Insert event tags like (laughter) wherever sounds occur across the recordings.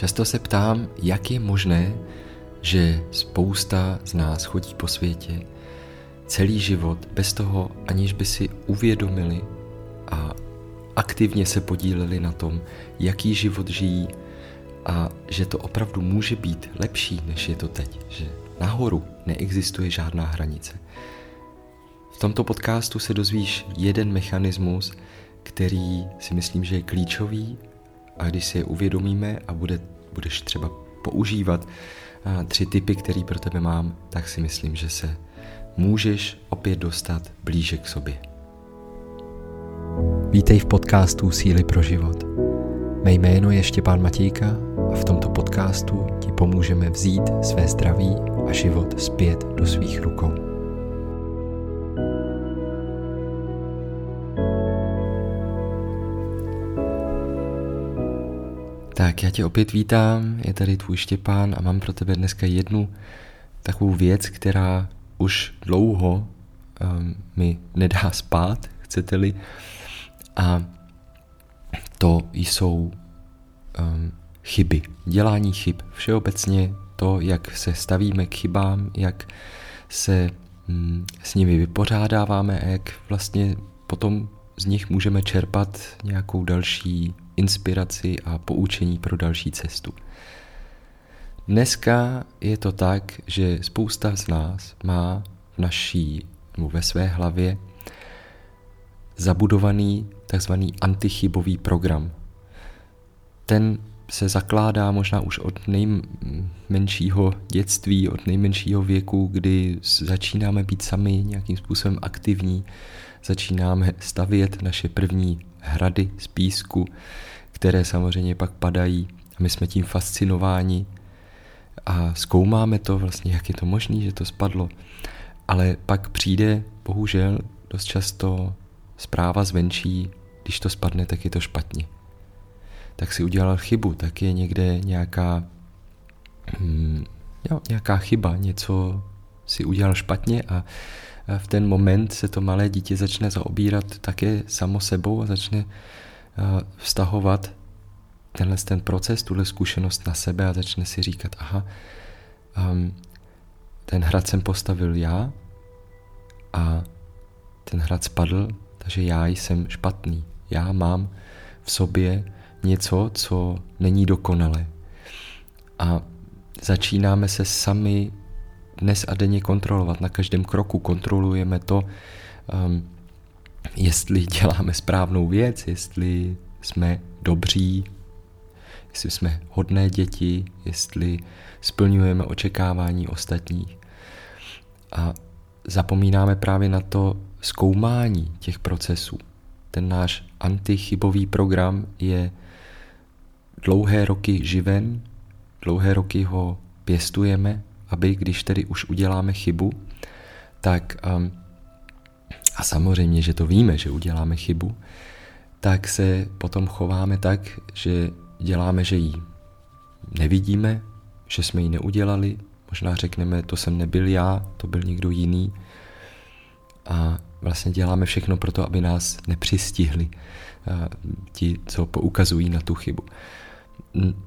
Často se ptám, jak je možné, že spousta z nás chodí po světě celý život bez toho, aniž by si uvědomili a aktivně se podíleli na tom, jaký život žijí a že to opravdu může být lepší, než je to teď, že nahoru neexistuje žádná hranice. V tomto podcastu se dozvíš jeden mechanismus, který si myslím, že je klíčový a když si je uvědomíme a bude, budeš třeba používat tři typy, které pro tebe mám, tak si myslím, že se můžeš opět dostat blíže k sobě. Vítej v podcastu Síly pro život. Mé jméno je Štěpán Matějka a v tomto podcastu ti pomůžeme vzít své zdraví a život zpět do svých rukou. Tak já tě opět vítám, je tady tvůj Štěpán a mám pro tebe dneska jednu takovou věc, která už dlouho um, mi nedá spát, chcete-li. A to jsou um, chyby, dělání chyb. Všeobecně to, jak se stavíme k chybám, jak se um, s nimi vypořádáváme a jak vlastně potom z nich můžeme čerpat nějakou další inspiraci a poučení pro další cestu. Dneska je to tak, že spousta z nás má v naší, nebo ve své hlavě zabudovaný takzvaný antichybový program. Ten se zakládá možná už od nejmenšího dětství, od nejmenšího věku, kdy začínáme být sami nějakým způsobem aktivní, začínáme stavět naše první hrady z písku, které samozřejmě pak padají a my jsme tím fascinováni a zkoumáme to vlastně, jak je to možné, že to spadlo. Ale pak přijde, bohužel, dost často zpráva zvenčí, když to spadne, tak je to špatně. Tak si udělal chybu, tak je někde nějaká, hmm, jo, nějaká chyba, něco si udělal špatně a v ten moment se to malé dítě začne zaobírat také samo sebou a začne vztahovat tenhle ten proces, tuhle zkušenost na sebe a začne si říkat, aha, um, ten hrad jsem postavil já a ten hrad spadl, takže já jsem špatný. Já mám v sobě něco, co není dokonalé. A začínáme se sami dnes a denně kontrolovat. Na každém kroku kontrolujeme to, um, jestli děláme správnou věc, jestli jsme dobří, jestli jsme hodné děti, jestli splňujeme očekávání ostatních. A zapomínáme právě na to zkoumání těch procesů. Ten náš antichybový program je dlouhé roky živen, dlouhé roky ho pěstujeme, aby když tedy už uděláme chybu, tak um, a samozřejmě, že to víme, že uděláme chybu, tak se potom chováme tak, že děláme, že ji nevidíme, že jsme ji neudělali, možná řekneme, to jsem nebyl já, to byl někdo jiný a vlastně děláme všechno pro to, aby nás nepřistihli ti, co poukazují na tu chybu.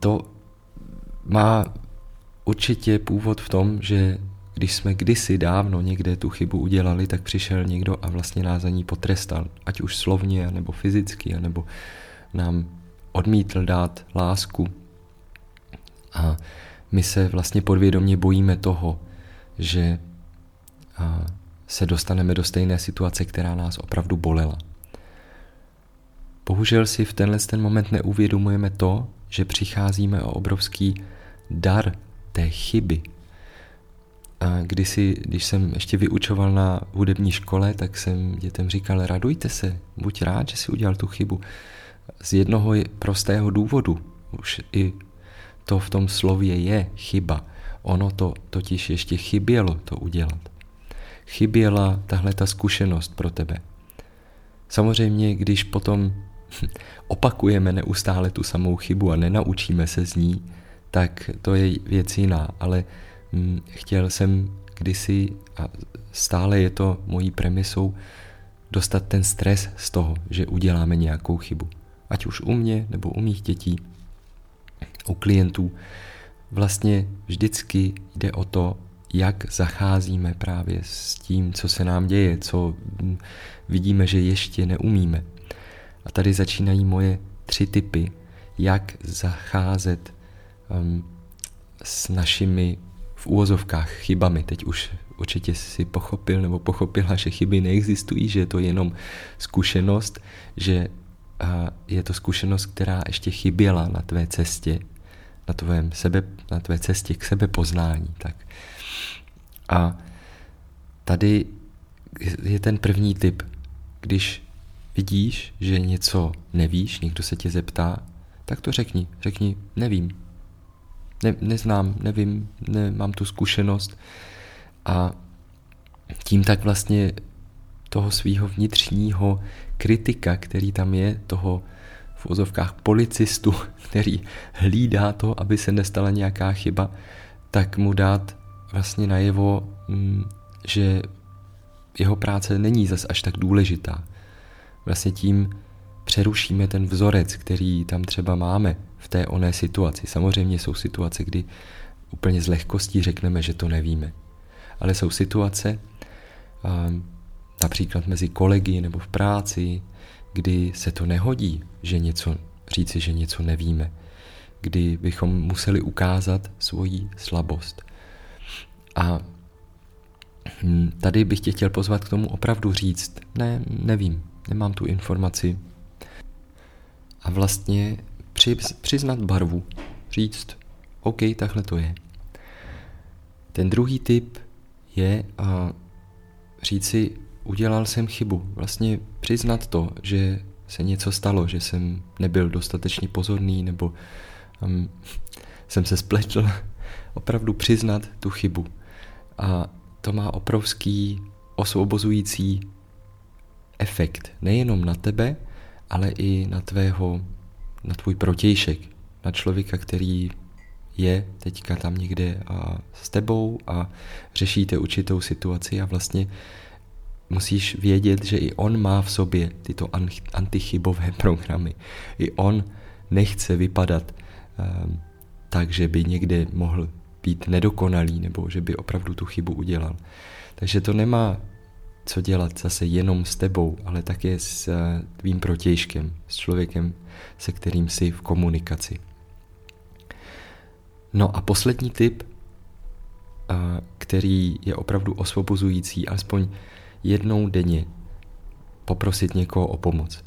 To má určitě původ v tom, že když jsme kdysi dávno někde tu chybu udělali, tak přišel někdo a vlastně nás za ní potrestal, ať už slovně, nebo fyzicky, nebo nám odmítl dát lásku. A my se vlastně podvědomě bojíme toho, že se dostaneme do stejné situace, která nás opravdu bolela. Bohužel si v tenhle ten moment neuvědomujeme to, že přicházíme o obrovský dar té chyby. A kdysi, když jsem ještě vyučoval na hudební škole, tak jsem dětem říkal, radujte se, buď rád, že si udělal tu chybu. Z jednoho prostého důvodu, už i to v tom slově je chyba. Ono to totiž ještě chybělo to udělat. Chyběla tahle ta zkušenost pro tebe. Samozřejmě, když potom (laughs) opakujeme neustále tu samou chybu a nenaučíme se z ní, tak to je věc jiná, ale hm, chtěl jsem kdysi a stále je to mojí premisou dostat ten stres z toho, že uděláme nějakou chybu ať už u mě nebo u mých dětí. u klientů, vlastně vždycky jde o to, jak zacházíme právě s tím, co se nám děje, co vidíme, že ještě neumíme. A tady začínají moje tři typy, jak zacházet um, s našimi v úvozovkách chybami. Teď už určitě si pochopil nebo pochopila, že chyby neexistují, že je to jenom zkušenost, že uh, je to zkušenost, která ještě chyběla na tvé cestě, na, tvém sebe, na tvé cestě k sebepoznání. Tak. A tady je ten první typ. Když vidíš, že něco nevíš, někdo se tě zeptá, tak to řekni. Řekni, nevím. Ne, neznám, nevím, nemám tu zkušenost. A tím tak vlastně toho svého vnitřního kritika, který tam je, toho v ozovkách policistu, (laughs) který hlídá to, aby se nestala nějaká chyba, tak mu dát vlastně najevo, mm, že jeho práce není zas až tak důležitá. Vlastně tím přerušíme ten vzorec, který tam třeba máme v té oné situaci. Samozřejmě jsou situace, kdy úplně z lehkostí řekneme, že to nevíme. Ale jsou situace, například mezi kolegy nebo v práci, kdy se to nehodí, že něco říci, že něco nevíme, kdy bychom museli ukázat svoji slabost. A hm, tady bych tě chtěl pozvat k tomu opravdu říct, ne, nevím, nemám tu informaci. A vlastně při, přiznat barvu, říct, OK, takhle to je. Ten druhý typ je a říci, udělal jsem chybu. Vlastně přiznat to, že se něco stalo, že jsem nebyl dostatečně pozorný nebo um, (laughs) jsem se spletl. (laughs) Opravdu přiznat tu chybu. A to má obrovský osvobozující efekt. Nejenom na tebe, ale i na tvého, na tvůj protějšek, na člověka, který je teďka tam někde a s tebou a řešíte určitou situaci a vlastně musíš vědět, že i on má v sobě tyto antichybové (laughs) programy. I on nechce vypadat um, tak, že by někde mohl být nedokonalý nebo že by opravdu tu chybu udělal. Takže to nemá co dělat zase jenom s tebou, ale také s uh, tvým protějškem, s člověkem, se kterým jsi v komunikaci. No a poslední tip, uh, který je opravdu osvobozující, alespoň jednou denně poprosit někoho o pomoc.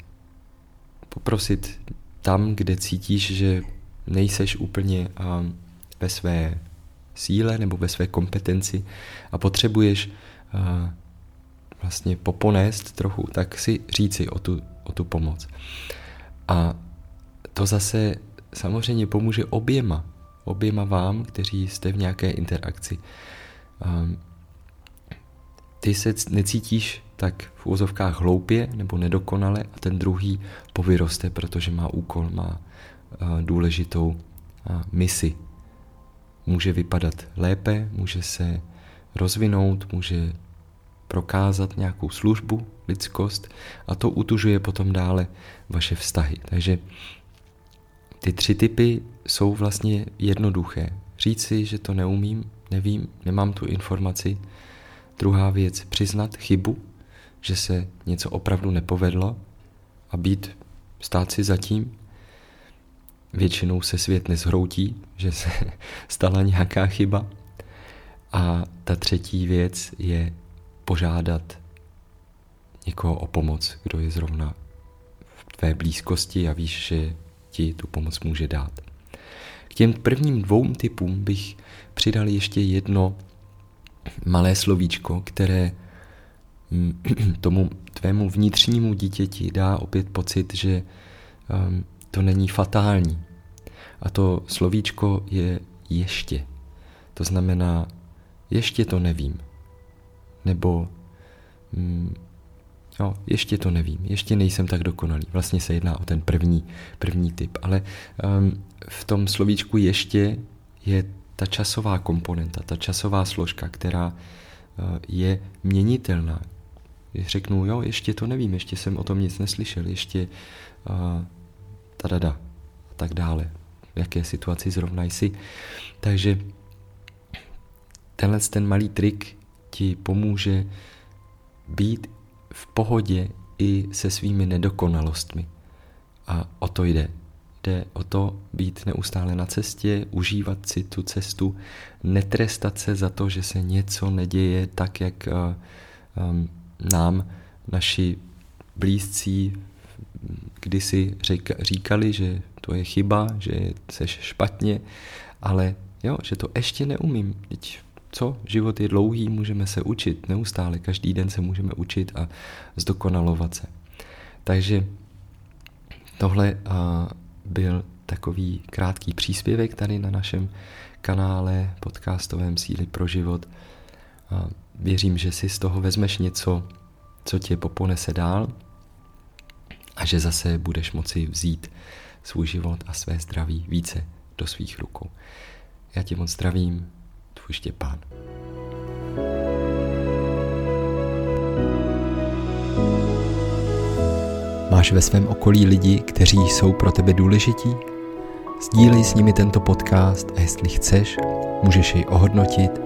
Poprosit tam, kde cítíš, že nejseš úplně uh, ve své síle nebo ve své kompetenci a potřebuješ vlastně poponést trochu, tak si říci o tu, o tu pomoc. A to zase samozřejmě pomůže oběma, oběma vám, kteří jste v nějaké interakci. Um, ty se necítíš tak v úzovkách hloupě nebo nedokonale a ten druhý povyroste, protože má úkol, má uh, důležitou uh, misi. Může vypadat lépe, může se rozvinout, může prokázat nějakou službu, lidskost a to utužuje potom dále vaše vztahy. Takže ty tři typy jsou vlastně jednoduché. Říci, že to neumím, nevím, nemám tu informaci, Druhá věc, přiznat chybu, že se něco opravdu nepovedlo a být, stát si zatím. Většinou se svět nezhroutí, že se (laughs) stala nějaká chyba. A ta třetí věc je požádat někoho o pomoc, kdo je zrovna v tvé blízkosti a víš, že ti tu pomoc může dát. K těm prvním dvou typům bych přidal ještě jedno malé slovíčko, které (clears throat) tomu tvému vnitřnímu dítěti dá opět pocit, že um, to není fatální. A to slovíčko je ještě. To znamená, ještě to nevím. Nebo mm, jo, ještě to nevím, ještě nejsem tak dokonalý. Vlastně se jedná o ten první, první typ. Ale um, v tom slovíčku ještě je ta časová komponenta, ta časová složka, která eh, je měnitelná. Řeknu, jo, ještě to nevím, ještě jsem o tom nic neslyšel, ještě uh, tadada a tak dále. v jaké situaci zrovna jsi. Takže tenhle ten malý trik ti pomůže být v pohodě i se svými nedokonalostmi. A o to jde. Jde o to být neustále na cestě, užívat si tu cestu, netrestat se za to, že se něco neděje tak, jak um, nám naši blízcí kdysi říkali, že to je chyba, že seš špatně, ale jo, že to ještě neumím. Teď co? Život je dlouhý, můžeme se učit neustále, každý den se můžeme učit a zdokonalovat se. Takže tohle byl takový krátký příspěvek tady na našem kanále podcastovém Síly pro život. Věřím, že si z toho vezmeš něco, co tě poponese dál a že zase budeš moci vzít svůj život a své zdraví více do svých rukou. Já tě moc zdravím, tvůj Štěpán. Máš ve svém okolí lidi, kteří jsou pro tebe důležití? Sdílej s nimi tento podcast a jestli chceš, můžeš jej ohodnotit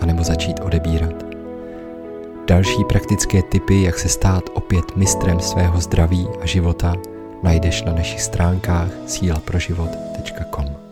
anebo začít odebírat. Další praktické typy, jak se stát opět mistrem svého zdraví a života, najdeš na našich stránkách sílaproživot.com.